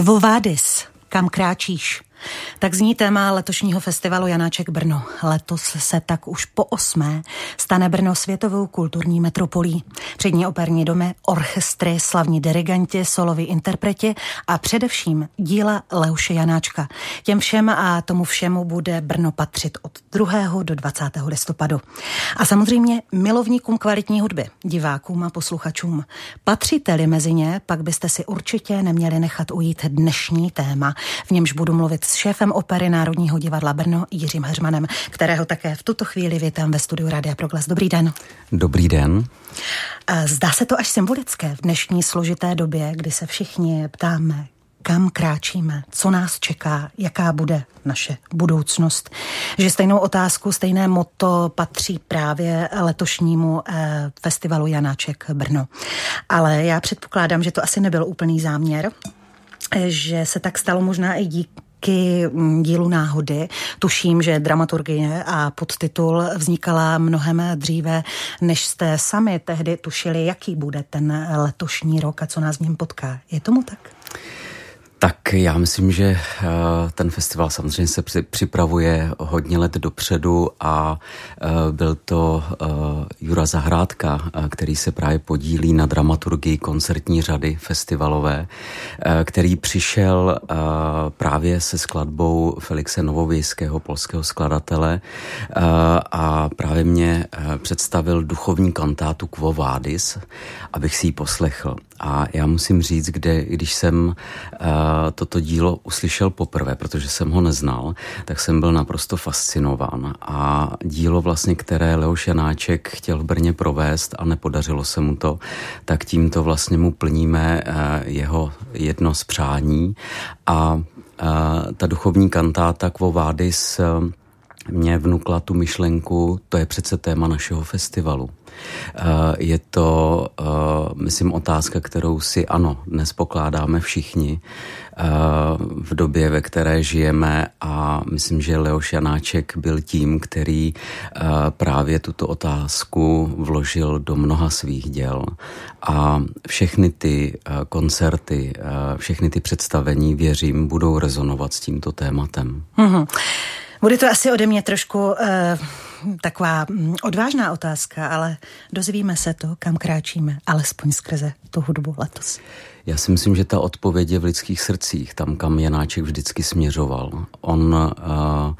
Quo vadis? Kam kráčíš? Tak zní téma letošního festivalu Janáček Brno. Letos se tak už po osmé stane Brno světovou kulturní metropolí. Přední operní domy, orchestry, slavní dirigenti, soloví interpreti a především díla Leuše Janáčka. Těm všem a tomu všemu bude Brno patřit od 2. do 20. listopadu. A samozřejmě milovníkům kvalitní hudby, divákům a posluchačům. Patříte-li mezi ně, pak byste si určitě neměli nechat ujít dnešní téma, v němž budu mluvit s šéfem opery Národního divadla Brno Jiřím Heřmanem, kterého také v tuto chvíli vítám ve studiu Rádia Proglas. Dobrý den. Dobrý den. Zdá se to až symbolické v dnešní složité době, kdy se všichni ptáme, kam kráčíme, co nás čeká, jaká bude naše budoucnost. Že stejnou otázku, stejné moto patří právě letošnímu eh, festivalu Janáček Brno. Ale já předpokládám, že to asi nebyl úplný záměr, že se tak stalo možná i díky mm, dílu náhody. Tuším, že dramaturgie a podtitul vznikala mnohem dříve, než jste sami tehdy tušili, jaký bude ten letošní rok a co nás v něm potká. Je tomu tak? Tak já myslím, že eh, ten festival samozřejmě se připravuje hodně let dopředu a eh, byl to eh, Jura Zahrádka, který se právě podílí na dramaturgii koncertní řady festivalové, který přišel právě se skladbou Felixe Novovějského, polského skladatele a právě mě představil duchovní kantátu Quo Vadis, abych si ji poslechl. A já musím říct, kde, když jsem uh, toto dílo uslyšel poprvé, protože jsem ho neznal, tak jsem byl naprosto fascinován. A dílo vlastně, které Leoš Janáček chtěl v Brně provést a nepodařilo se mu to, tak tímto vlastně mu plníme uh, jeho jedno z přání. A uh, ta duchovní kantáta Quo Vadis uh, mě vnukla tu myšlenku, to je přece téma našeho festivalu. Eh, je to, eh, myslím, otázka, kterou si ano, dnes pokládáme všichni eh, v době, ve které žijeme a myslím, že Leoš Janáček byl tím, který právě tuto otázku vložil do mnoha svých děl. A všechny ty koncerty, všechny ty představení, věřím, budou rezonovat s tímto tématem. Mm-hmm. Bude to asi ode mě trošku uh, taková mm, odvážná otázka, ale dozvíme se to, kam kráčíme, alespoň skrze tu hudbu letos. Já si myslím, že ta odpověď je v lidských srdcích, tam, kam Janáček vždycky směřoval. On uh,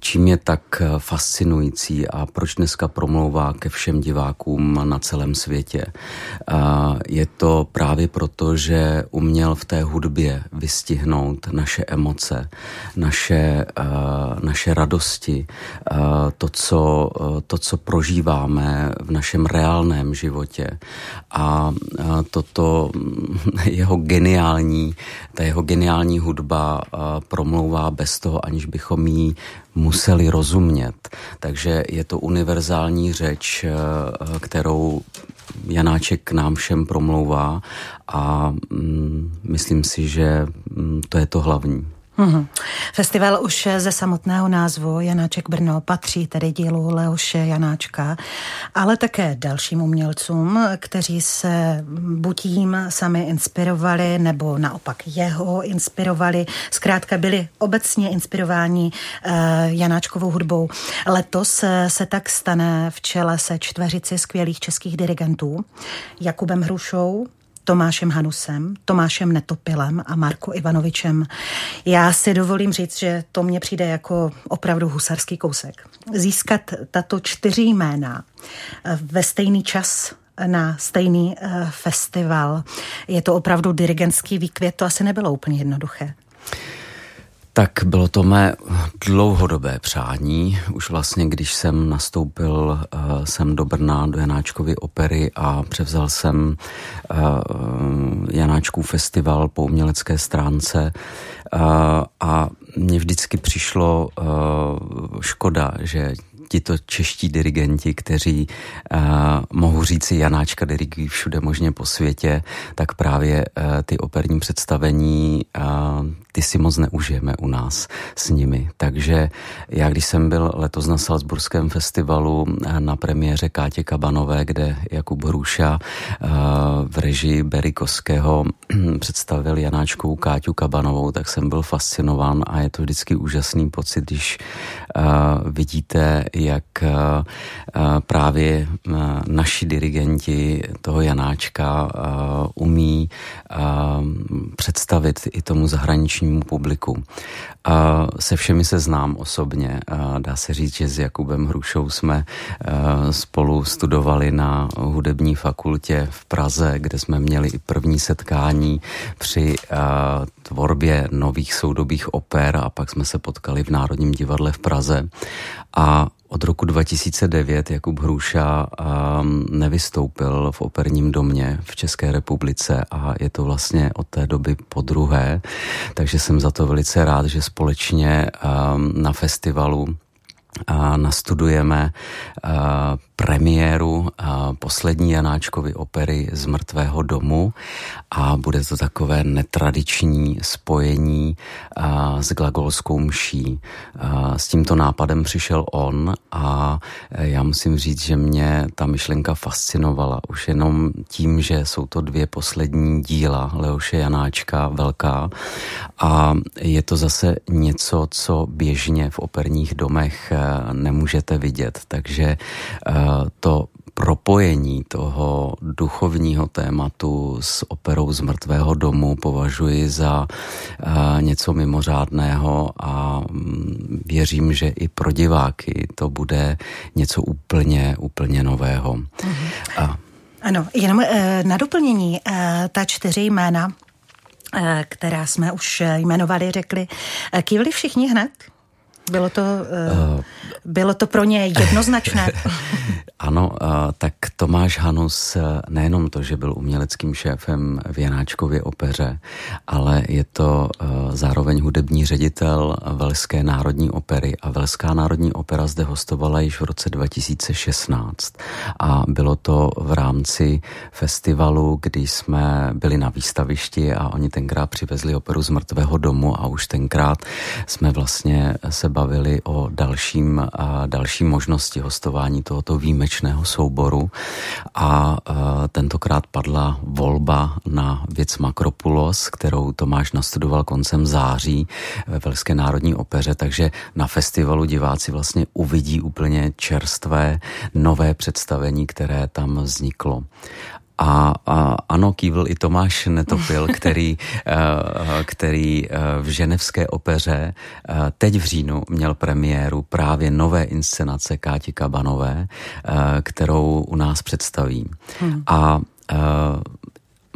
čím je tak eh, fascinující a proč dneska promlouvá ke všem divákům na celém světě. Je to právě proto, že uměl v té hudbě vystihnout naše emoce, naše, eh, naše radosti, eh, to co, to, co prožíváme v našem reálném životě. A toto jeho geniální, ta jeho geniální hudba promlouvá bez toho, aniž bychom jí museli rozumět. Takže je to univerzální řeč, eh, kterou Janáček k nám všem promlouvá a mm, myslím si, že mm, to je to hlavní. Hmm. Festival už ze samotného názvu Janáček Brno patří tedy dílu Leoše Janáčka, ale také dalším umělcům, kteří se buď jím sami inspirovali, nebo naopak jeho inspirovali. Zkrátka byli obecně inspirováni uh, Janáčkovou hudbou. Letos se tak stane v čele se čtveřici skvělých českých dirigentů Jakubem Hrušou, Tomášem Hanusem, Tomášem Netopilem a Marko Ivanovičem. Já si dovolím říct, že to mně přijde jako opravdu husarský kousek. Získat tato čtyři jména eh, ve stejný čas na stejný eh, festival. Je to opravdu dirigentský výkvět, to asi nebylo úplně jednoduché. Tak bylo to mé dlouhodobé přání. Už vlastně, když jsem nastoupil uh, sem do Brna, do Janáčkovy opery a převzal jsem uh, Janáčkův festival po umělecké stránce uh, a mně vždycky přišlo uh, škoda, že tito čeští dirigenti, kteří uh, mohu říci Janáčka dirigují všude možně po světě, tak právě uh, ty operní představení uh, ty si moc neužijeme u nás s nimi. Takže já, když jsem byl letos na Salzburském festivalu na premiéře Kátě Kabanové, kde Jakub Hruša v režii Berikovského představil Janáčkou Káťu Kabanovou, tak jsem byl fascinován a je to vždycky úžasný pocit, když vidíte, jak právě naši dirigenti toho Janáčka umí představit i tomu zahraničnímu publiku. Se všemi se znám osobně. Dá se říct, že s Jakubem Hrušou jsme spolu studovali na hudební fakultě v Praze, kde jsme měli i první setkání při tvorbě nových soudobých oper a pak jsme se potkali v Národním divadle v Praze. A od roku 2009 Jakub Hruša um, nevystoupil v operním domě v České republice a je to vlastně od té doby po druhé, takže jsem za to velice rád, že společně um, na festivalu a nastudujeme premiéru poslední Janáčkovy opery z mrtvého domu a bude to takové netradiční spojení s glagolskou mší. S tímto nápadem přišel on a já musím říct, že mě ta myšlenka fascinovala. Už jenom tím, že jsou to dvě poslední díla Leoše Janáčka, velká a je to zase něco, co běžně v operních domech nemůžete vidět. Takže eh, to propojení toho duchovního tématu s operou z mrtvého domu považuji za uh, něco mimořádného a um, věřím, že i pro diváky to bude něco úplně, úplně nového. Mm-hmm. A, ano, jenom uh, na doplnění uh, ta čtyři jména, která jsme už jmenovali, řekli, kývli všichni hned? Bylo to, bylo to pro ně jednoznačné? ano, tak Tomáš Hanus nejenom to, že byl uměleckým šéfem v Janáčkově opeře, ale je to uh, zároveň hudební ředitel Velské národní opery a Velská národní opera zde hostovala již v roce 2016 a bylo to v rámci festivalu, kdy jsme byli na výstavišti a oni tenkrát přivezli operu z mrtvého domu a už tenkrát jsme vlastně se bavili o dalším, a další možnosti hostování tohoto výjimečného souboru a tentokrát padla volba na věc Makropulos, kterou Tomáš nastudoval koncem září ve Velské národní opeře, takže na festivalu diváci vlastně uvidí úplně čerstvé nové představení, které tam vzniklo. A, a ano, kývl i Tomáš Netopil, který, eh, který eh, v ženevské opeře eh, teď v říjnu měl premiéru právě nové inscenace Káti Kabanové, kterou u nás představí. Hmm. A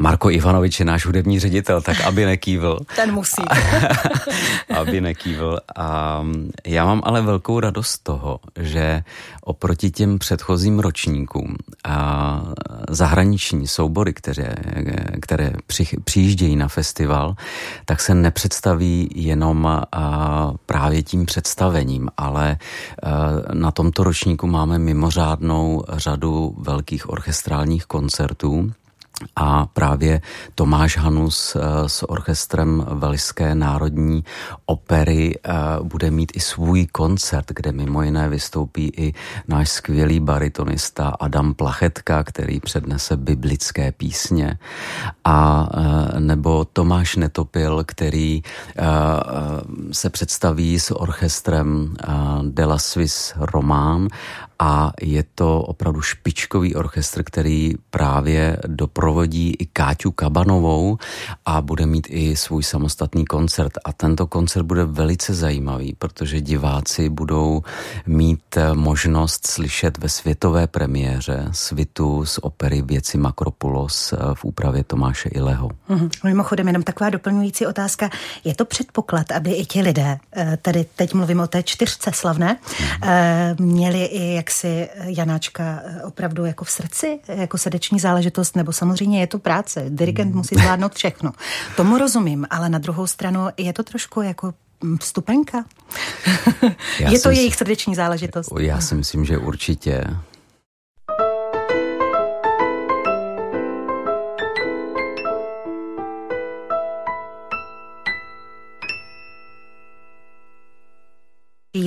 Marko Ivanovič je náš hudební ředitel, tak aby nekývl. Ten musí. aby nekývl. A já mám ale velkou radost z toho, že oproti těm předchozím ročníkům a zahraniční soubory, které, které přijíždějí na festival, tak se nepředstaví jenom právě tím představením, ale na tomto ročníku máme mimořádnou řadu velkých orchestrálních koncertů, a právě Tomáš Hanus eh, s orchestrem Velské národní opery eh, bude mít i svůj koncert, kde mimo jiné vystoupí i náš skvělý baritonista Adam Plachetka, který přednese biblické písně. A eh, nebo Tomáš Netopil, který se představí s orchestrem De La Suisse Román a je to opravdu špičkový orchestr, který právě doprovodí i Káťu Kabanovou a bude mít i svůj samostatný koncert. A tento koncert bude velice zajímavý, protože diváci budou mít možnost slyšet ve světové premiéře svitu z opery Věci Makropulos v úpravě Tomáše Ileho. Mm-hmm. Mimochodem, jenom taková doplňující otázka. Je to předpoklad, aby i ti lidé, eh, tady teď mluvím o té čtyřce slavné, mm-hmm. měli i jak si Janáčka opravdu jako v srdci, jako srdeční záležitost, nebo samozřejmě je to práce. Dirigent musí zvládnout všechno. Tomu rozumím, ale na druhou stranu je to trošku jako vstupenka? je to jejich srdeční záležitost. Já si myslím, že určitě.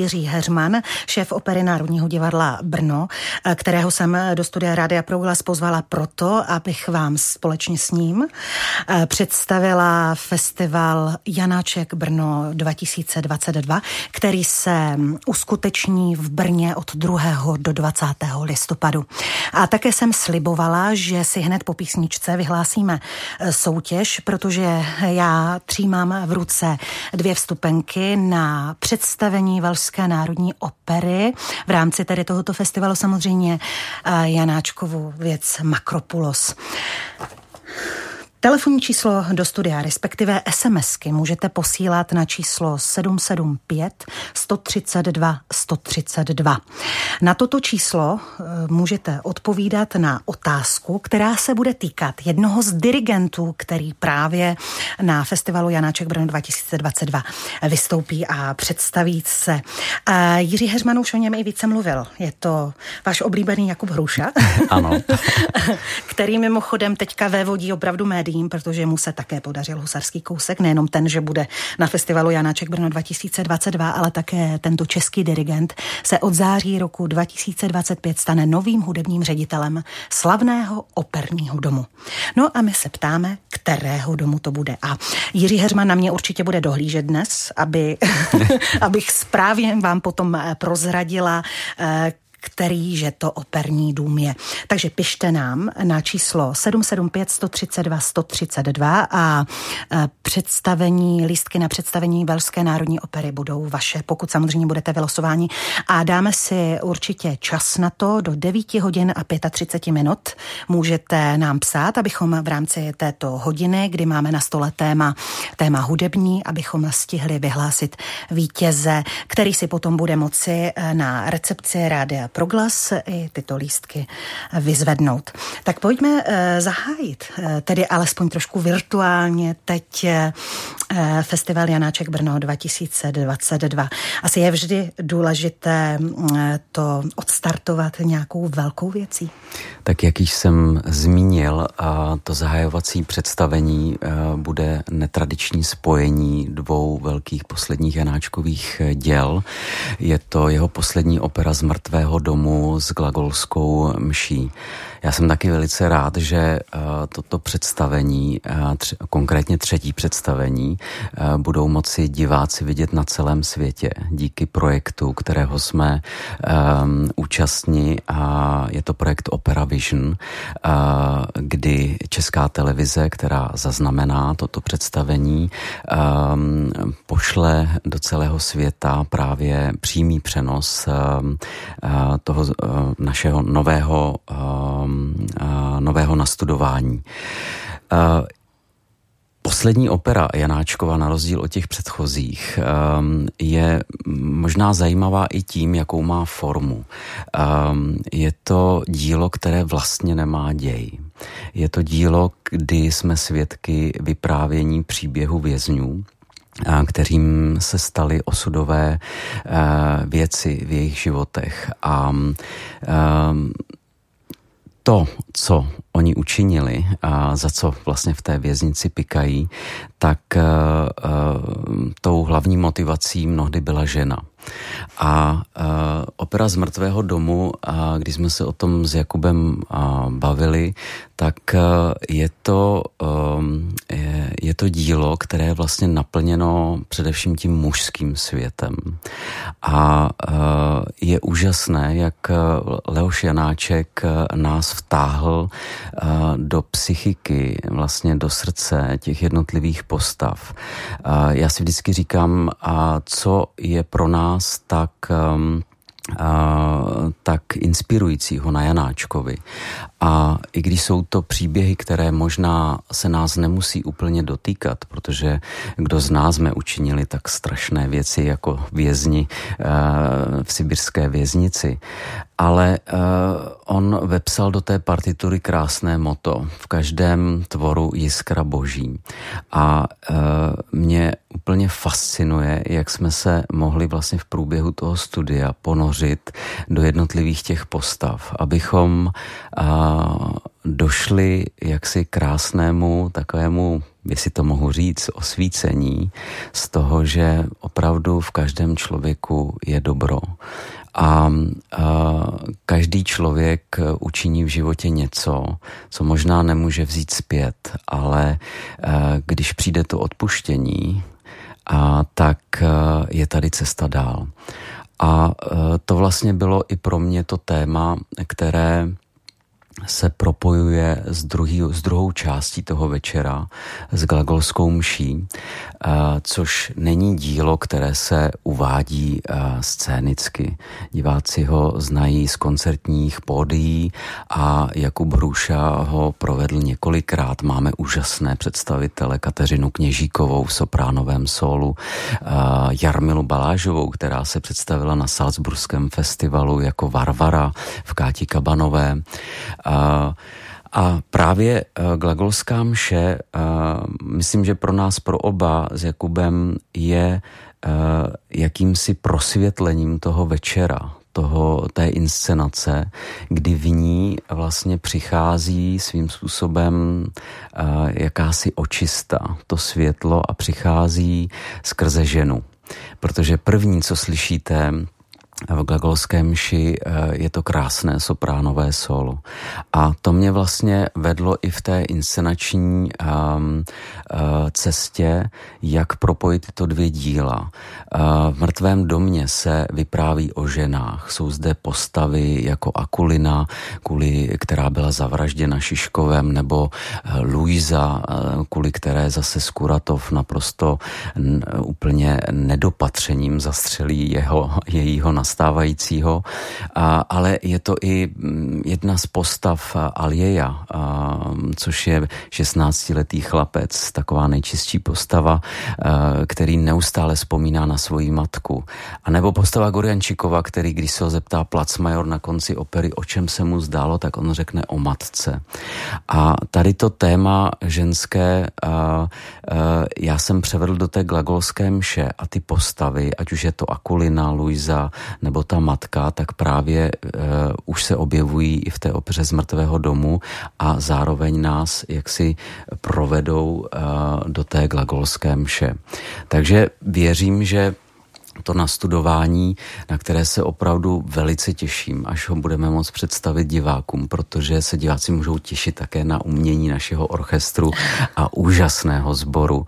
Jiří Heřman, šéf opery Národního divadla Brno, kterého jsem do studia Rádia Proglas pozvala proto, abych vám společně s ním eh, představila festival Janáček Brno 2022, který se uskuteční v Brně od 2. do 20. listopadu. A také jsem slibovala, že si hned po písničce vyhlásíme eh, soutěž, protože já třímám v ruce dvě vstupenky na představení Velské národní opery. V rámci tedy tohoto festivalu samozřejmě eh, Janáčkovu věc Makropulos. Telefonní číslo do studia, respektive SMSky můžete posílat na číslo 775 132 132. Na toto číslo eh, můžete odpovídat na otázku, která se bude týkat jednoho z dirigentů, který právě na festivalu Janáček Brno 2022 vystoupí a představí se. A Jiří Heřman už o něm i více mluvil. Je to váš oblíbený Jakub Hruša, ano. který mimochodem teďka vévodí opravdu médií médiím, protože mu se také podařil husarský kousek, nejenom ten, že bude na festivalu Janáček Brno 2022, ale také tento český dirigent se od září roku 2025 stane novým hudebním ředitelem slavného operního domu. No a my se ptáme, kterého domu to bude. A Jiří Heřman na mě určitě bude dohlížet dnes, aby, abych správně vám potom eh, prozradila, eh, který že to operní dům je. Takže pište nám na číslo 775 132 132 a e, představení, lístky na představení Velské národní opery budou vaše, pokud samozřejmě budete vylosováni. A dáme si určitě čas na to, do 9 hodin a 35 minut můžete nám psát, abychom v rámci této hodiny, kdy máme na stole téma, téma hudební, abychom stihli vyhlásit vítěze, který si potom bude moci e, na recepci rádia proglas i tyto lístky vyzvednout. Tak pojďme eh, zahájit, eh, tedy alespoň trošku virtuálně teď eh, Festival Janáček Brno 2022. Asi je vždy důležité to odstartovat nějakou velkou věcí. Tak jak již jsem zmínil, to zahajovací představení bude netradiční spojení dvou velkých posledních Janáčkových děl. Je to jeho poslední opera z mrtvého domu s glagolskou mší. Já jsem taky velice rád, že uh, toto představení, tři, konkrétně třetí představení, uh, budou moci diváci vidět na celém světě díky projektu, kterého jsme um, účastní a je to projekt Opera Vision, kdy Česká televize, která zaznamená toto představení, um, pošle do celého světa právě přímý přenos um, toho našeho nového nového nastudování. Poslední opera Janáčkova, na rozdíl od těch předchozích, je možná zajímavá i tím, jakou má formu. Je to dílo, které vlastně nemá děj. Je to dílo, kdy jsme svědky vyprávění příběhu vězňů, kterým se staly osudové věci v jejich životech. A to, co oni učinili a za co vlastně v té věznici pikají, tak uh, uh, tou hlavní motivací mnohdy byla žena. A uh, opera z mrtvého domu, a když jsme se o tom s Jakubem uh, bavili, tak uh, je, to, um, je, je to dílo, které je vlastně naplněno především tím mužským světem. A uh, je úžasné, jak Leoš Janáček nás vtáhl uh, do psychiky, vlastně do srdce těch jednotlivých postav. Uh, já si vždycky říkám, a co je pro nás nás tak um, tak inspirujícího na Janáčkovi. A i když jsou to příběhy, které možná se nás nemusí úplně dotýkat, protože kdo z nás jsme učinili tak strašné věci jako vězni v sibirské věznici, ale uh, on vepsal do té partitury krásné moto. V každém tvoru jiskra boží. A uh, mě úplně fascinuje, jak jsme se mohli vlastně v průběhu toho studia ponořit do jednotlivých těch postav, abychom uh, došli jaksi krásnému takovému, jestli to mohu říct, osvícení z toho, že opravdu v každém člověku je dobro. A, a každý člověk učiní v životě něco, co možná nemůže vzít zpět, ale když přijde to odpuštění, a tak je tady cesta dál. A to vlastně bylo i pro mě to téma, které se propojuje s, druhý, s druhou částí toho večera, s glagolskou mší, eh, což není dílo, které se uvádí eh, scénicky. Diváci ho znají z koncertních pódií a Jakub Hruša ho provedl několikrát. Máme úžasné představitele Kateřinu Kněžíkovou v sopránovém solu, eh, Jarmilu Balážovou, která se představila na Salzburském festivalu jako Varvara v Káti Kabanové, a, a právě e, glagolská mše, myslím, že pro nás, pro oba s Jakubem je e, jakýmsi prosvětlením toho večera, toho, té inscenace, kdy v ní vlastně přichází svým způsobem jakási očista, to světlo a přichází skrze ženu. Protože první, co slyšíte v glagolské mši eh, je to krásné sopránové solo. A to mě vlastně vedlo i v té inscenační um, cestě, jak propojit tyto dvě díla. Uh, v mrtvém domě se vypráví o ženách. Jsou zde postavy jako Akulina, kvůli, která byla zavražděna Šiškovem, nebo Luisa, kvůli které zase Skuratov naprosto úplně nedopatřením zastřelí jeho, jejího nastavení nastávajícího, ale je to i mm, jedna z postav Alieja, což je 16-letý chlapec, taková nejčistší postava, který neustále vzpomíná na svoji matku. A nebo postava Goriančikova, který, když se ho zeptá Placmajor na konci opery, o čem se mu zdálo, tak on řekne o matce. A tady to téma ženské já jsem převedl do té glagolské mše a ty postavy, ať už je to Akulina, Luisa nebo ta matka, tak právě uh, už se objevují i v té opeře z mrtvého domu a zároveň nás jaksi provedou uh, do té glagolské mše. Takže věřím, že to nastudování, na které se opravdu velice těším, až ho budeme moct představit divákům, protože se diváci můžou těšit také na umění našeho orchestru a úžasného sboru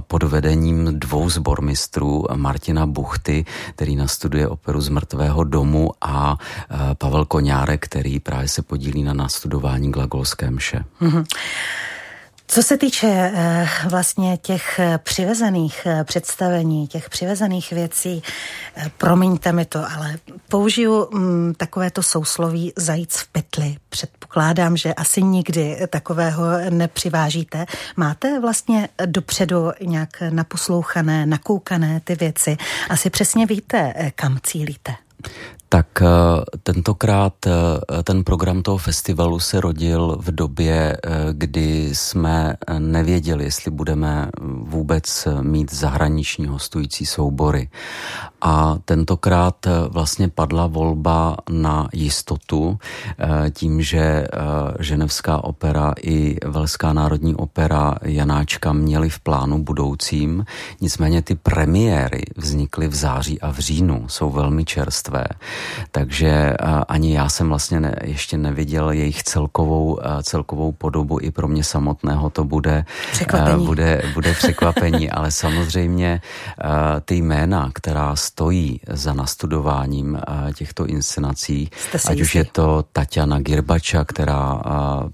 pod vedením dvou zbormistrů Martina Buchty, který nastuduje operu z mrtvého domu a Pavel Koňárek, který právě se podílí na nastudování glagolské mše. Mm-hmm. Co se týče eh, vlastně těch eh, přivezených eh, představení, těch přivezených věcí, promiňte mi to, ale použiju mm, takovéto sousloví zajíc v pytli. Předpokládám, že asi nikdy takového nepřivážíte. Máte vlastně dopředu nějak naposlouchané, nakoukané ty věci? Asi přesně víte, kam cílíte. Tak eh, tentokrát eh, ten program toho festivalu se rodil v době, eh, kdy jsme nevěděli, jestli budeme vůbec mít zahraniční hostující soubory. A tentokrát vlastně padla volba na jistotu tím, že Ženevská opera i Velská národní opera Janáčka měly v plánu budoucím. Nicméně ty premiéry vznikly v září a v říjnu, jsou velmi čerstvé takže ani já jsem vlastně ne, ještě neviděl jejich celkovou, celkovou podobu. I pro mě samotného to bude překvapení, bude, bude překvapení ale samozřejmě ty jména, která stojí za nastudováním těchto inscenací, ať už je to Tatiana Girbača, která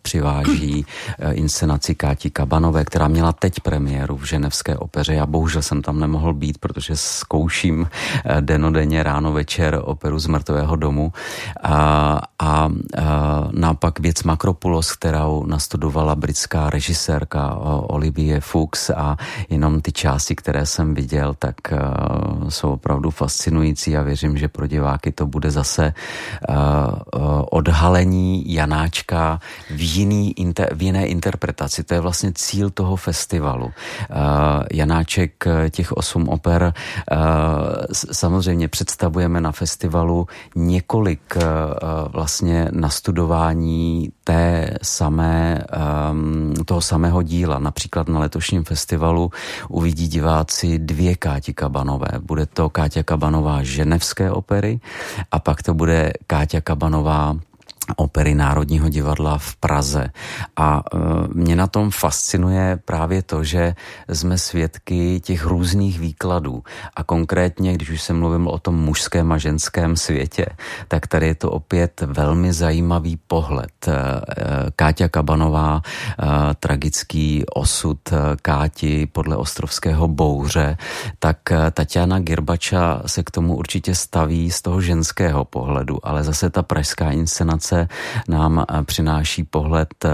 přiváží inscenaci Káti Kabanové, která měla teď premiéru v Ženevské opeře. Já bohužel jsem tam nemohl být, protože zkouším denodenně ráno večer operu z mrtvého domu. A, a, a naopak věc Makropulos, kterou nastudovala britská režisérka Olivie Fuchs a jenom ty části, které jsem viděl, tak jsou opravdu fascinující a věřím, že pro diváky to bude zase odhalení Janáčka v, jiný, v jiné interpretaci. To je vlastně cíl toho festivalu. Janáček těch osm oper samozřejmě představujeme na festivalu několik vlastně nastudování té samé, toho samého díla. Například na letošním festivalu uvidí diváci dvě Káti Kabanové. Bude to Káťa Kabanová ženevské opery a pak to bude Káťa Kabanová opery Národního divadla v Praze. A e, mě na tom fascinuje právě to, že jsme svědky těch různých výkladů. A konkrétně, když už jsem mluvil o tom mužském a ženském světě, tak tady je to opět velmi zajímavý pohled. E, e, Káťa Kabanová, tragický osud Káti podle Ostrovského bouře, tak Tatiana Girbača se k tomu určitě staví z toho ženského pohledu, ale zase ta pražská inscenace nám eh, přináší pohled eh,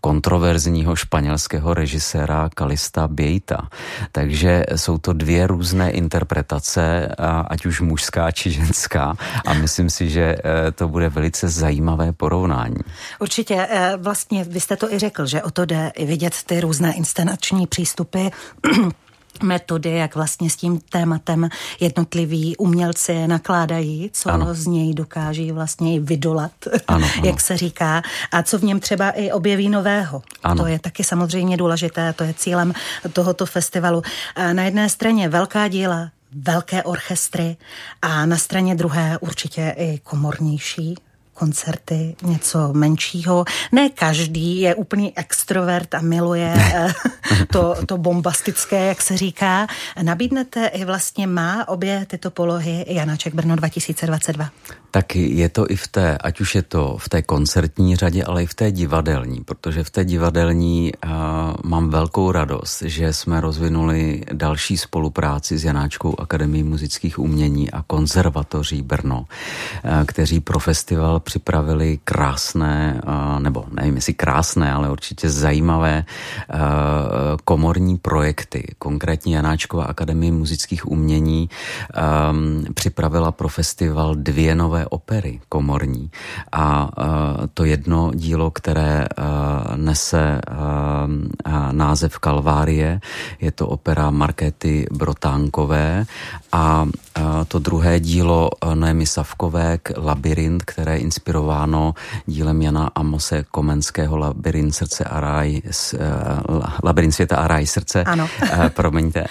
kontroverzního španělského režiséra Kalista Bejta. Takže jsou to dvě různé interpretace, ať už mužská či ženská a myslím si, že eh, to bude velice zajímavé porovnání. Určitě, vlastně vy jste to i řekl, že o to jde i vidět ty různé inscenační přístupy metody, jak vlastně s tím tématem jednotliví umělci nakládají, co ano. z něj dokáží vlastně vydolat, ano, ano. jak se říká, a co v něm třeba i objeví nového. Ano. To je taky samozřejmě důležité, to je cílem tohoto festivalu. A na jedné straně velká díla, velké orchestry a na straně druhé určitě i komornější koncerty, něco menšího. Ne každý je úplný extrovert a miluje eh, to, to bombastické, jak se říká. Nabídnete i vlastně má obě tyto polohy Janáček Brno 2022? Tak je to i v té, ať už je to v té koncertní řadě, ale i v té divadelní, protože v té divadelní mám velkou radost, že jsme rozvinuli další spolupráci s Janáčkou Akademií muzických umění a konzervatoří Brno, uh, kteří pro festival připravili krásné, nebo nevím jestli krásné, ale určitě zajímavé komorní projekty. Konkrétně Janáčková Akademie muzických umění um, připravila pro festival dvě nové nové opery komorní. A to jedno dílo, které nese název Kalvárie, je to opera Markéty Brotánkové a to druhé dílo Noemi Savkové Labyrint, které je inspirováno dílem Jana Amose Komenského Labyrint srdce a ráj, Labyrint světa a ráj srdce. Ano. Promiňte.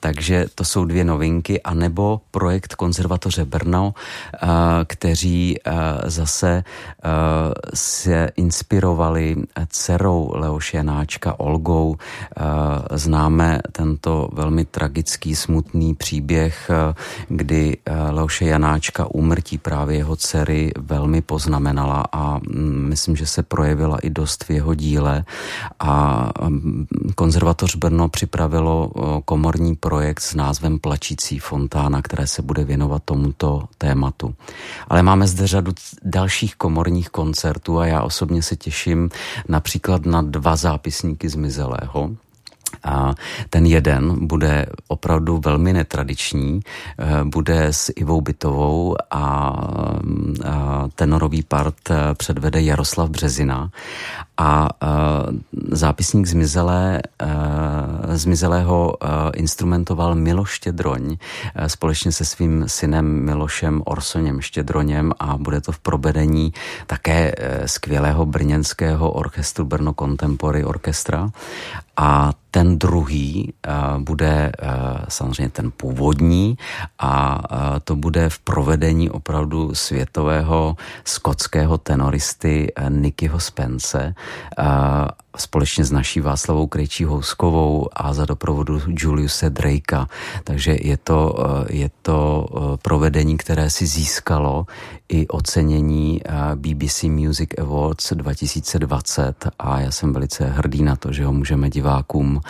Takže to jsou dvě novinky, anebo projekt konzervatoře Brno, kteří zase se inspirovali dcerou Leoše Janáčka Olgou. Známe tento velmi tragický, smutný příběh, kdy Leoše Janáčka úmrtí právě jeho dcery velmi poznamenala a mm, myslím, že se projevila i dost v jeho díle a mm, konzervatoř Brno připravilo komorní projekt s názvem Plačící fontána, které se bude věnovat tomuto tématu. Ale máme zde řadu dalších komorních koncertů a já osobně se těším například na dva zápisníky zmizelého, a ten jeden bude opravdu velmi netradiční, eh, bude s Ivou Bytovou a tenorový part eh, předvede Jaroslav Březina. A eh, zápisník zmizelé, zmizelého instrumentoval Miloš Štědroň společně se svým synem Milošem Orsoněm Štědroněm a bude to v provedení také skvělého brněnského orchestru Brno Contemporary Orchestra a ten druhý uh, bude uh, samozřejmě ten původní a uh, to bude v provedení opravdu světového skotského tenoristy Nickyho Spence společně s naší Václavou Krejčí Houskovou a za doprovodu Juliuse Drakea. Takže je to, eh, je to eh, provedení, které si získalo i ocenění eh, BBC Music Awards 2020 a já jsem velice hrdý na to, že ho můžeme divákům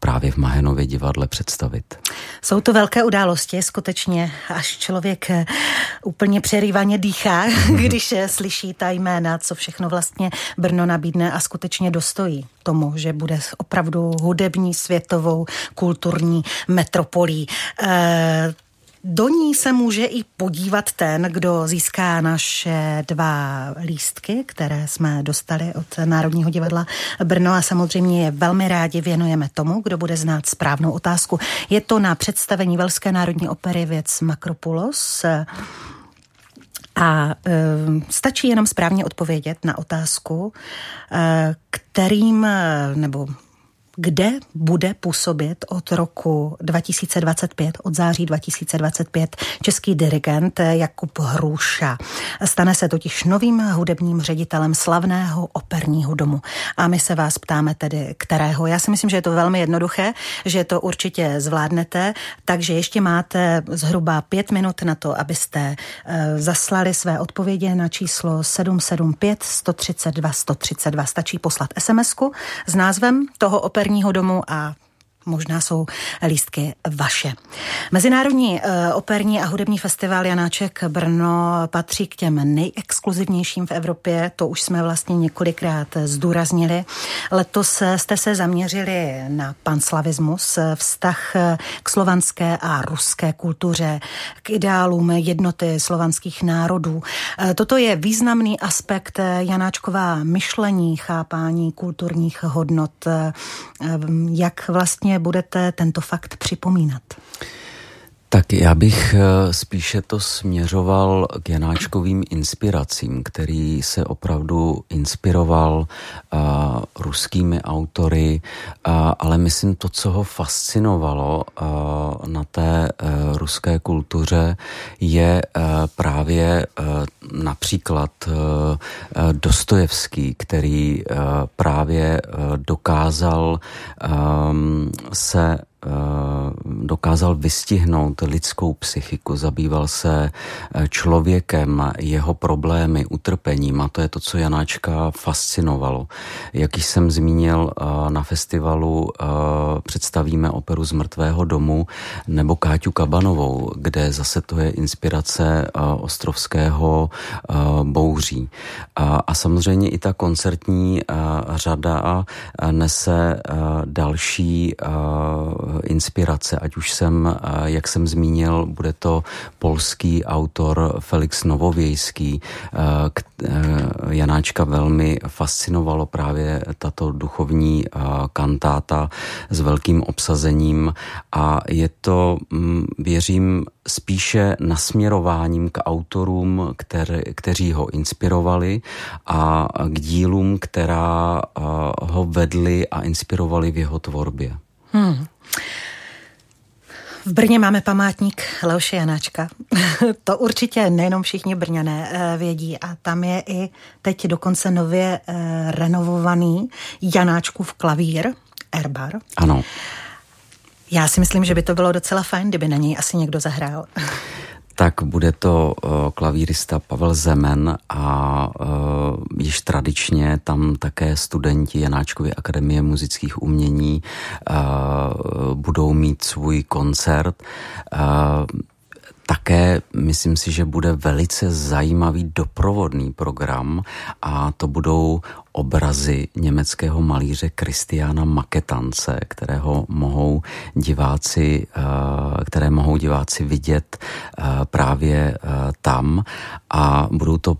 právě v Mahenově divadle představit. Jsou to velké události, skutečně, až člověk úplně přerývaně dýchá, když slyší ta jména, co všechno vlastně Brno nabídne a skutečně dostojí tomu, že bude opravdu hudební, světovou, kulturní metropolí. E, do ní se může i podívat ten, kdo získá naše dva lístky, které jsme dostali od Národního divadla Brno a samozřejmě je velmi rádi věnujeme tomu, kdo bude znát správnou otázku. Je to na představení Velské národní opery věc Makropulos. A e, stačí jenom správně odpovědět na otázku, e, kterým nebo kde bude působit od roku 2025, od září 2025 český dirigent Jakub Hruša. Stane se totiž novým hudebním ředitelem slavného operního domu. A my se vás ptáme tedy, kterého. Já si myslím, že je to velmi jednoduché, že to určitě zvládnete, takže ještě máte zhruba pět minut na to, abyste eh, zaslali své odpovědi na číslo 775 132 132. Stačí poslat sms s názvem toho operního operního domu a možná jsou lístky vaše. Mezinárodní uh, operní a hudební festival Janáček Brno patří k těm nejexkluzivnějším v Evropě, to už jsme vlastně několikrát zdůraznili. Letos jste se zaměřili na panslavismus, vztah k slovanské a ruské kultuře, k ideálům jednoty slovanských národů. Eh, toto je významný aspekt Janáčková myšlení, chápání kulturních hodnot. Eh, jak vlastně budete tento fakt připomínat? Tak já bych eh, spíše to směřoval k Janáčkovým inspiracím, který se opravdu inspiroval uh, ruskými autory, uh, ale myslím to, co ho fascinovalo uh, na té uh, ruské kultuře, je uh, právě uh, například uh, Dostojevský, který uh, právě uh, dokázal um, se dokázal vystihnout lidskou psychiku, zabýval se eh, člověkem, jeho problémy, utrpením a to je to, co Janáčka fascinovalo. Jak jsem zmínil eh, na festivalu, představíme operu z mrtvého domu nebo Káťu Kabanovou, kde zase to je inspirace ostrovského bouří. A samozřejmě i ta koncertní řada nese další inspirace, ať už jsem, jak jsem zmínil, bude to polský autor Felix Novovějský. Janáčka velmi fascinovalo právě tato duchovní kantáta s velkým obsazením a je to, mm, věřím, spíše nasměrováním k autorům, který, kteří ho inspirovali a k dílům, která ho vedli a inspirovali v jeho tvorbě. Hmm. V Brně máme památník Leoše Janáčka. to určitě nejenom všichni brňané eh, vědí a tam je i teď dokonce nově eh, renovovaný Janáčkův klavír, Erbar. Ano. Já si myslím, že by to bylo docela fajn, kdyby na něj asi někdo zahrál. tak bude to uh, klavírista Pavel Zemen a uh, již tradičně tam také studenti Janáčkovy akademie muzických umění uh, budou mít svůj koncert. Také myslím si, že bude velice zajímavý doprovodný program a to budou obrazy německého malíře Kristiána Maketance, kterého mohou diváci, eh, které mohou diváci vidět eh, právě eh, tam a budou to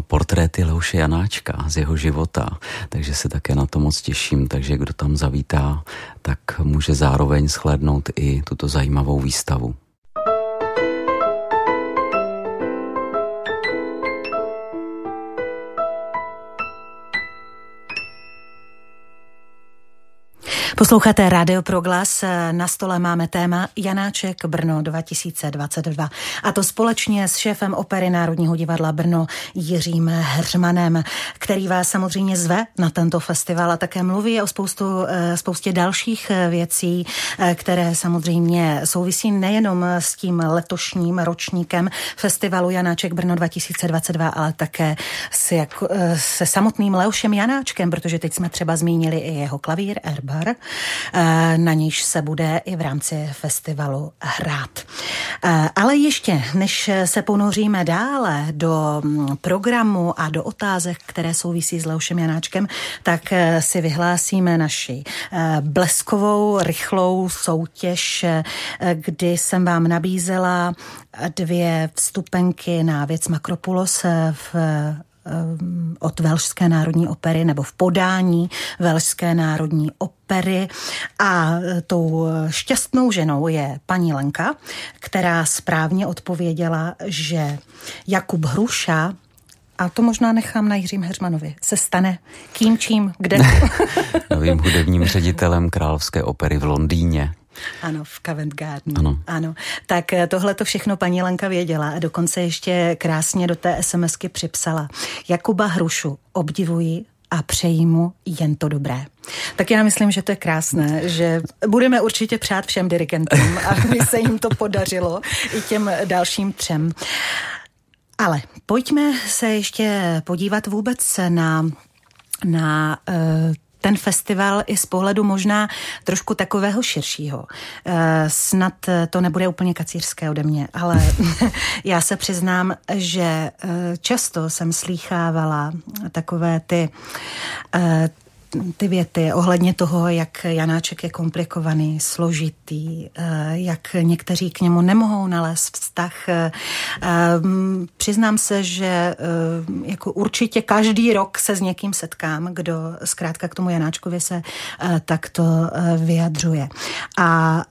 portréty Leoše Janáčka z jeho života, takže se také na to moc těším, takže kdo tam zavítá, tak může zároveň shlédnout i tuto zajímavou výstavu. Posloucháte Radio Proglas. Na stole máme téma Janáček Brno 2022. A to společně s šéfem opery Národního divadla Brno Jiřím Heřmanem, který vás samozřejmě zve na tento festival a také mluví o spoustu, eh, spoustě dalších eh, věcí, eh, které samozřejmě souvisí nejenom s tím letošním ročníkem festivalu Janáček Brno 2022, ale také s jak, se samotným Leošem Janáčkem, protože teď jsme třeba zmínili i jeho klavír Erbar, na níž se bude i v rámci festivalu hrát. Eh, ale ještě, než se ponoříme dále do mm, programu a do otázek, které souvisí s Leošem Janáčkem, tak eh, si vyhlásíme naši bleskovou, rychlou soutěž, kdy jsem vám nabízela dvě vstupenky na věc Makropulos v od Velšské národní opery nebo v podání Velšské národní opery a tou šťastnou ženou je paní Lenka, která správně odpověděla, že Jakub Hruša a to možná nechám na Jiřím Heřmanovi. Se stane kým, čím, kde? Novým hudebním ředitelem Královské opery v Londýně. Ano, v Covent Garden. Ano. ano. Tak eh, tohle to všechno paní Lenka věděla a dokonce ještě krásně do té SMSky připsala. Jakuba Hrušu obdivuji a přeji mu jen to dobré. Tak já myslím, že to je krásné, že budeme určitě přát všem dirigentům, aby se jim to podařilo i těm dalším třem. Ale pojďme se ještě podívat vůbec na na uh, ten festival i z pohledu možná trošku takového širšího. Eh, snad to nebude úplně kacířské ode mě, ale já se přiznám, že eh, často jsem slýchávala takové ty eh, ty věty ohledně toho, jak Janáček je komplikovaný, složitý, eh, jak někteří k němu nemohou nalézt vztah. Eh, mm, přiznám se, že eh, jako určitě každý rok se s někým setkám, kdo zkrátka k tomu Janáčkovi se takto vyjadřuje. A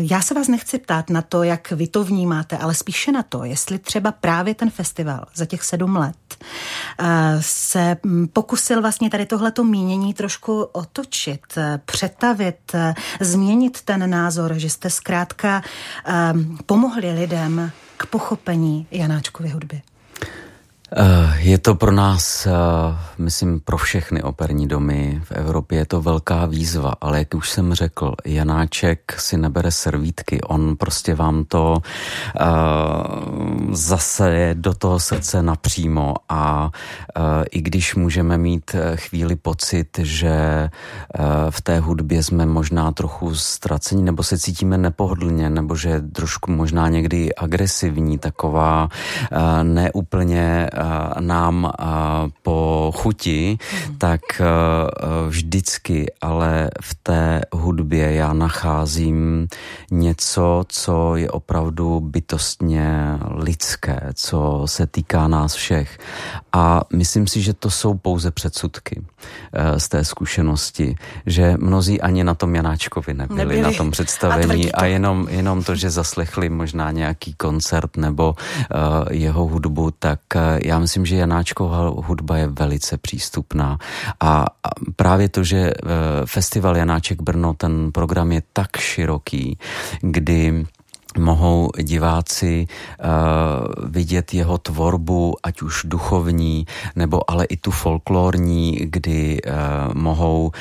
já se vás nechci ptát na to, jak vy to vnímáte, ale spíše na to, jestli třeba právě ten festival za těch sedm let se mm, pokusil vlastně tady tohleto mínění ní trošku otočit, přetavit, změnit ten názor, že jste zkrátka um, pomohli lidem k pochopení Janáčkovy hudby? Eh, je to pro nás, eh, myslím, pro všechny operní domy v Evropě je to velká výzva, ale jak už jsem řekl, Janáček si nebere servítky, on prostě vám to uh, zase do toho srdce napřímo a uh, i když můžeme mít chvíli pocit, že uh, v té hudbě jsme možná trochu ztracení nebo se cítíme nepohodlně, nebo že trošku možná někdy agresivní, taková uh, neúplně nám po chuti, mm. tak vždycky ale v té hudbě já nacházím něco, co je opravdu bytostně lidské, co se týká nás všech. A myslím si, že to jsou pouze předsudky z té zkušenosti, že mnozí ani na tom Janáčkovi nebyli, nebyli. na tom představení a, a jenom, jenom to, že zaslechli možná nějaký koncert nebo uh, jeho hudbu, tak já myslím, že Janáčková hudba je velice přístupná. A právě to, že eh, festival Janáček Brno, ten program je tak široký, kdy mohou diváci uh, vidět jeho tvorbu, ať už duchovní, nebo ale i tu folklorní, kdy uh, mohou uh,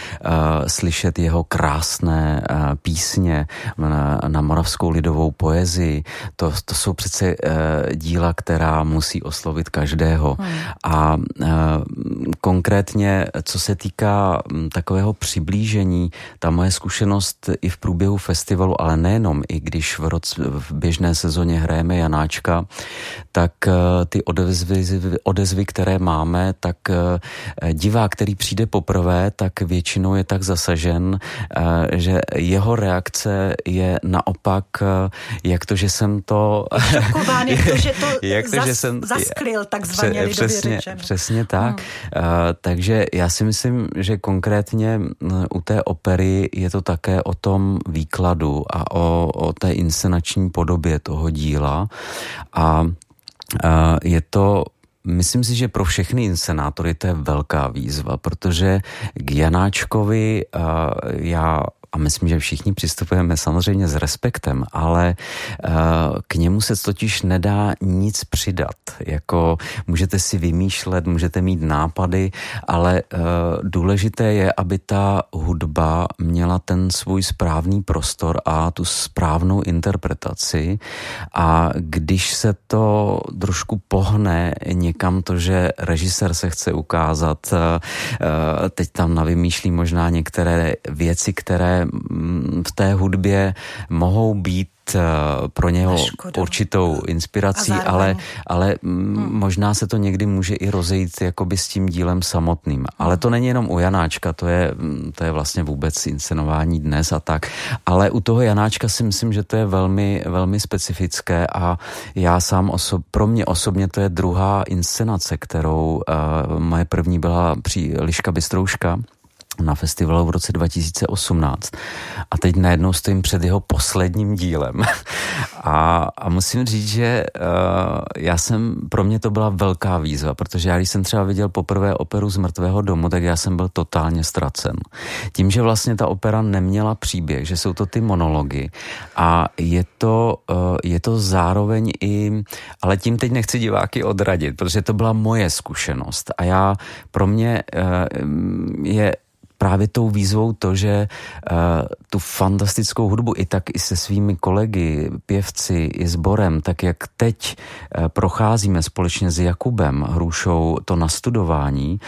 slyšet jeho krásné uh, písně na, na moravskou lidovou poezii. To, to jsou přece uh, díla, která musí oslovit každého. Hmm. A uh, konkrétně, co se týká um, takového přiblížení, ta moje zkušenost i v průběhu festivalu, ale nejenom, i když v roce v běžné sezóně hrajeme Janáčka, tak eh, ty odezvy, odezvy, které máme, tak eh, divák, který přijde poprvé, tak většinou je tak zasažen, eh, že jeho reakce je naopak, jak to, že jsem to... Šokován, jak to, že to, jak to zas, že jsem, zasklil, takzvaně přesně, přesně tak. Hmm. Takže já si myslím, že konkrétně u té opery je to také o tom výkladu a o, o té inscenační podobě toho díla. A je to myslím si, že pro všechny inscenátory to je velká výzva, protože k Janáčkovi já a myslím, že všichni přistupujeme samozřejmě s respektem, ale uh, k němu se totiž nedá nic přidat. Jako můžete si vymýšlet, můžete mít nápady, ale uh, důležité je, aby ta hudba měla ten svůj správný prostor a tu správnou interpretaci a když se to trošku pohne někam to, že režisér se chce ukázat, uh, teď tam navymýšlí možná některé věci, které v té hudbě mohou být eh, pro něho určitou inspirací, ale, ale hmm. možná se to někdy může i rozejít jakoby s tím dílem samotným. Hmm. Ale to není jenom u Janáčka, to je, to je vlastně vůbec inscenování dnes a tak. Ale u toho Janáčka si myslím, že to je velmi, velmi specifické a já sám osob, pro mě osobně to je druhá inscenace, kterou uh, moje první byla při Liška Bystrouška, na festivalu v roce 2018 a teď najednou stojím před jeho posledním dílem. A, a musím říct, že uh, já jsem, pro mě to byla velká výzva, protože já když jsem třeba viděl poprvé operu z mrtvého domu, tak já jsem byl totálně ztracen. Tím, že vlastně ta opera neměla příběh, že jsou to ty monology a je to, uh, je to zároveň i, ale tím teď nechci diváky odradit, protože to byla moje zkušenost. A já, pro mě uh, je právě tou výzvou to, že uh, tu fantastickou hudbu i tak i se svými kolegy, pěvci, i sborem, tak jak teď uh, procházíme společně s Jakubem Hrušou to nastudování,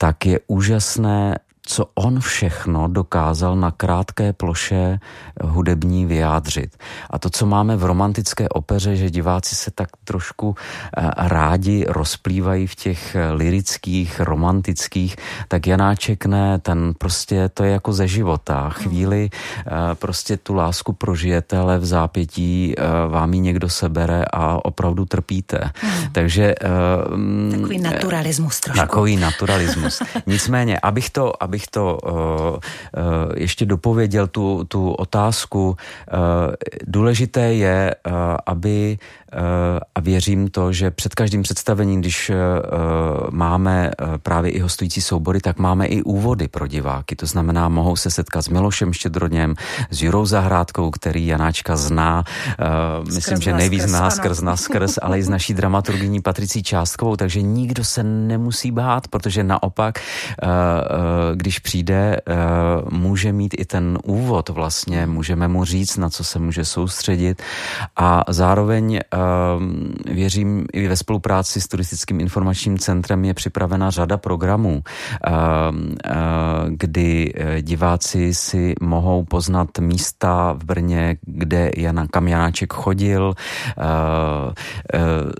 tak je úžasné co on všechno dokázal na krátké ploše hudební vyjádřit. A to, co máme v romantické opeře, že diváci se tak trošku eh, rádi rozplývají v těch eh, lirických, romantických, tak Janáček ne, ten prostě to je jako ze života. Chvíli eh, prostě tu lásku prožijete, ale v zápětí vám ji někdo sebere a opravdu trpíte. Hmm. Takže... Takový naturalismus trošku. Takový naturalismus. Nicméně, abych to, abych abych to uh, uh, ještě dopověděl, tu, tu otázku, uh, důležité je, aby Eh, a věřím to, že před každým představením, když eh, máme eh, právě i hostující soubory, tak máme i úvody pro diváky. To znamená, mohou se setkat s Milošem Štědroněm, s Jurou Zahrádkou, který Janáčka zná, skrz myslím, že nejvíc zná skrz na skrz, ale i z naší dramaturgyní Patricí Částkovou, takže nikdo se nemusí bát, protože naopak, když přijde, může mít i ten úvod vlastně, můžeme mu říct, na co se může soustředit a zároveň Ehm, věřím, i ve spolupráci s Turistickým informačním centrem je připravena řada programů, ehm, eh, kdy eh, diváci si mohou poznat místa v Brně, kde Jana, kam Janáček chodil. Eh,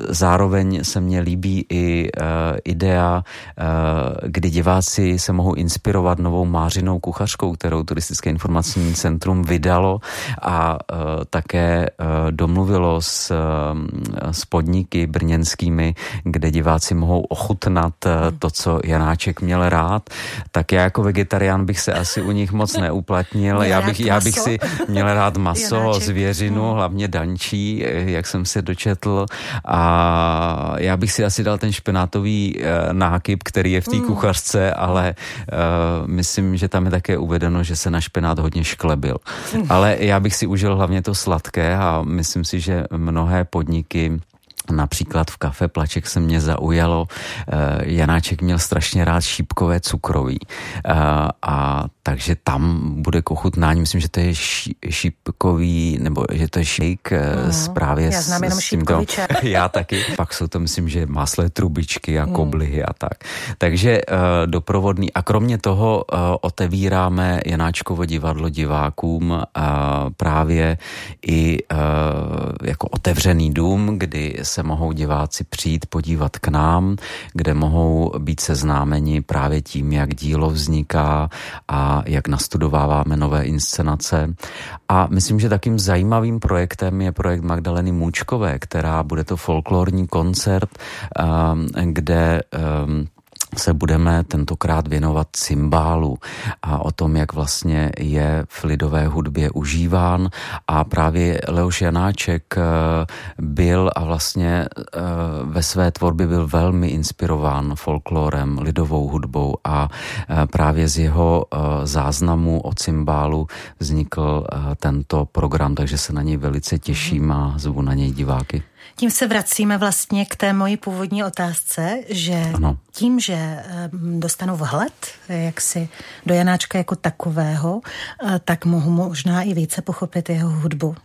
zároveň se mně líbí i idea, kdy diváci se mohou inspirovat novou mářinou kuchařkou, kterou Turistické informační centrum vydalo a také domluvilo s s podniky brněnskými, kde diváci mohou ochutnat eh, to, co Janáček měl rád, tak já jako vegetarián bych se asi u nich moc neuplatnil. Já bych, já bych si měl rád maso, Janáček. zvěřinu, hmm. hlavně dančí, eh, jak jsem se dočetl a já bych si asi dal ten špenátový eh, nákyp, který je v té hmm. kuchařce, ale uh, myslím, že tam je také uvedeno, že se na špenát hodně šklebil. Hmm. Ale já bych si užil hlavně to sladké a myslím si, že mnohé podniky Například v kafe Plaček se mě zaujalo, eh, Janáček měl strašně rád šípkové cukroví eh, a takže tam bude k ochutnání, myslím, že to je šípkový, nebo že to je šejk mm, z právě Já znám jenom tímto, Já taky. Pak jsou to, myslím, že maslé trubičky a mm. koblihy a tak. Takže uh, doprovodný. A kromě toho uh, otevíráme Janáčkovo divadlo divákům uh, právě i uh, jako otevřený dům, kdy se mohou diváci přijít podívat k nám, kde mohou být seznámeni právě tím, jak dílo vzniká a jak nastudováváme nové inscenace. A myslím, že takým zajímavým projektem je projekt Magdaleny Můčkové, která bude to folklorní koncert, um, kde um, se budeme tentokrát věnovat cymbálu a o tom, jak vlastně je v lidové hudbě užíván a právě Leoš Janáček eh, byl a vlastně eh, ve své tvorbě byl velmi inspirován folklorem, lidovou hudbou a eh, právě z jeho záznamu o cymbálu vznikl tento program, takže se na něj velice těším a zvu na něj diváky. Tím se vracíme vlastně k té mojí původní otázce, že ano. tím, že dostanu vhled jak si do Janáčka jako takového, eh, tak mohu možná i více pochopit jeho hudbu.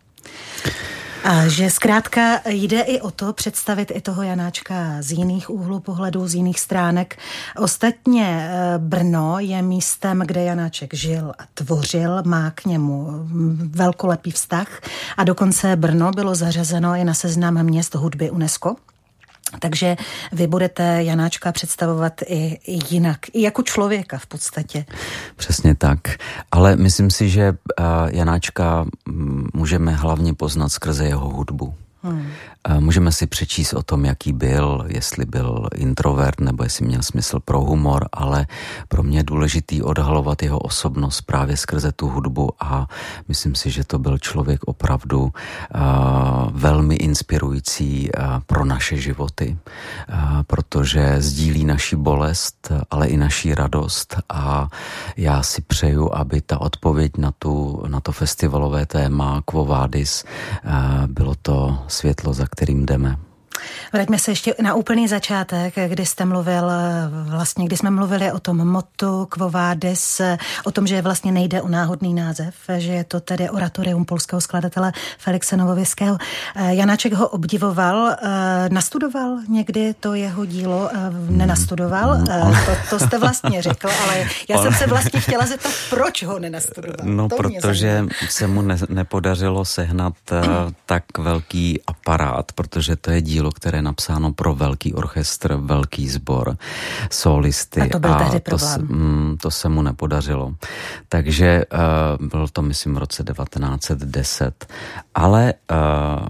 A že zkrátka jde i o to představit i toho Janáčka z jiných úhlů pohledu, z jiných stránek. Ostatně eh, Brno je místem, kde Janáček žil a tvořil, má k němu mm, velkolepý vztah a dokonce Brno bylo zařazeno i na seznam měst hudby UNESCO. Takže vy budete Janáčka představovat i, jinak, i jako člověka v podstatě. Přesně tak. Ale myslím si, že Janáčka mm, můžeme hlavně poznat skrze jeho hudbu. Hmm. Můžeme si přečíst o tom, jaký byl, jestli byl introvert nebo jestli měl smysl pro humor, ale pro mě je důležitý odhalovat jeho osobnost právě skrze tu hudbu a myslím si, že to byl člověk opravdu uh, velmi inspirující uh, pro naše životy, uh, protože sdílí naši bolest, ale i naší radost a já si přeju, aby ta odpověď na, tu, na to festivalové téma Quo Vadis bylo to světlo, za kterým jdeme. Vraťme se ještě na úplný začátek, kdy jste mluvil, vlastně, kdy jsme mluvili o tom motu Quo Vadis, o tom, že vlastně nejde o náhodný název, že je to tedy oratorium polského skladatele Felixe Novověského. Janáček ho obdivoval, nastudoval někdy to jeho dílo, nenastudoval, mm, to, to jste vlastně řekl, ale já jsem se vlastně chtěla zeptat, proč ho nenastudoval. No, to protože se mu ne, nepodařilo sehnat eh, tak velký aparát, protože to je dílo, které je napsáno pro velký orchestr, velký sbor, solisty. A to byl a tehdy to, mm, to se mu nepodařilo. Takže uh, bylo to, myslím, v roce 1910. Ale uh,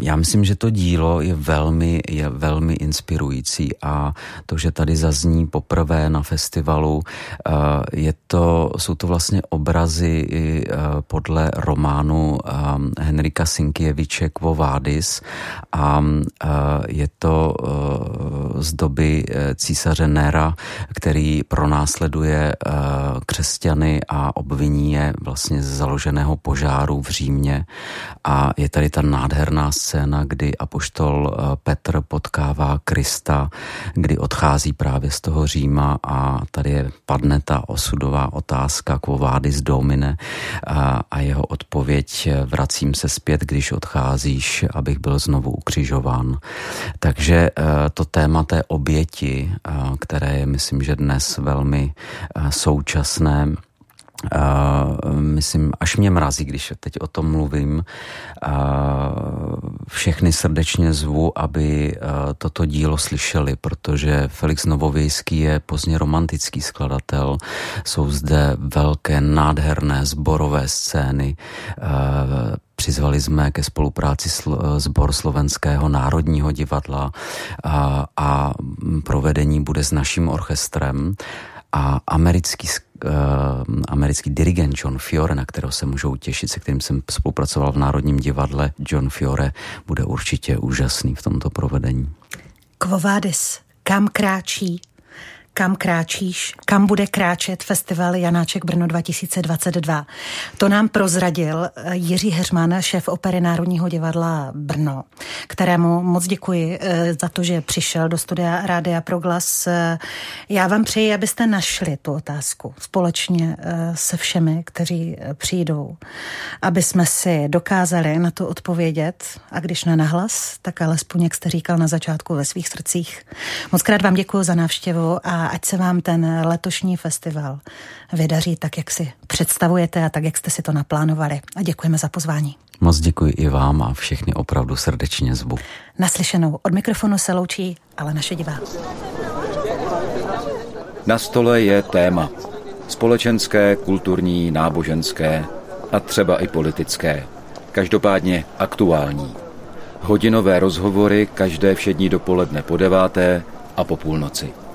já myslím, že to dílo je velmi, je velmi inspirující a to, že tady zazní poprvé na festivalu, eh, je to, jsou to vlastně obrazy eh, podle románu eh, Henrika Sinkieviče Quo Vadis a je to z doby císaře Nera, který pronásleduje křesťany a obviní je vlastně z založeného požáru v Římě a je tady ta nádherná scéna, kdy apoštol eh, Petr potkává Krista, kdy odchází právě z toho Říma a tady je padne ta osudová otázka quo vadis domine a, a jeho odpověď eh, vracím se zpět, když odcházíš, abych byl znovu ukřižován. Takže eh, to téma té oběti, které je myslím, že dnes velmi současné, Uh, myslím, až mě mrazí, když teď o tom mluvím. Uh, všechny srdečně zvu, aby uh, toto dílo slyšeli, protože Felix Novovějský je pozdně romantický skladatel. Jsou zde velké, nádherné zborové scény. Přizvali jsme ke spolupráci sbor Slovenského národního divadla a, a provedení bude s naším orchestrem a americký uh, americký dirigent John Fiore, na kterého se můžou těšit, se kterým jsem spolupracoval v Národním divadle. John Fiore bude určitě úžasný v tomto provedení. Kvovádis, kam kráčí kam kráčíš, kam bude kráčet festival Janáček Brno 2022. To nám prozradil eh, Jiří Heřman, šéf opery Národního divadla Brno, kterému moc děkuji eh, za to, že přišel do studia Rádia Proglas. Eh, já vám přeji, abyste našli tu otázku společně se všemi, kteří přijdou, aby jsme si dokázali na to odpovědět a když ne nahlas, tak alespoň, jak jste říkal na začátku, ve svých srdcích. Moc krát vám děkuji za návštěvu a ať se vám ten letošní festival vydaří tak, jak si představujete a tak, jak jste si to naplánovali. A děkujeme za pozvání. Moc děkuji i vám a všechny opravdu srdečně zvu. Naslyšenou od mikrofonu se loučí, ale naše divá. Na stole je téma. Společenské, kulturní, náboženské a třeba i politické. Každopádně aktuální. Hodinové rozhovory každé všední dopoledne po deváté a po půlnoci.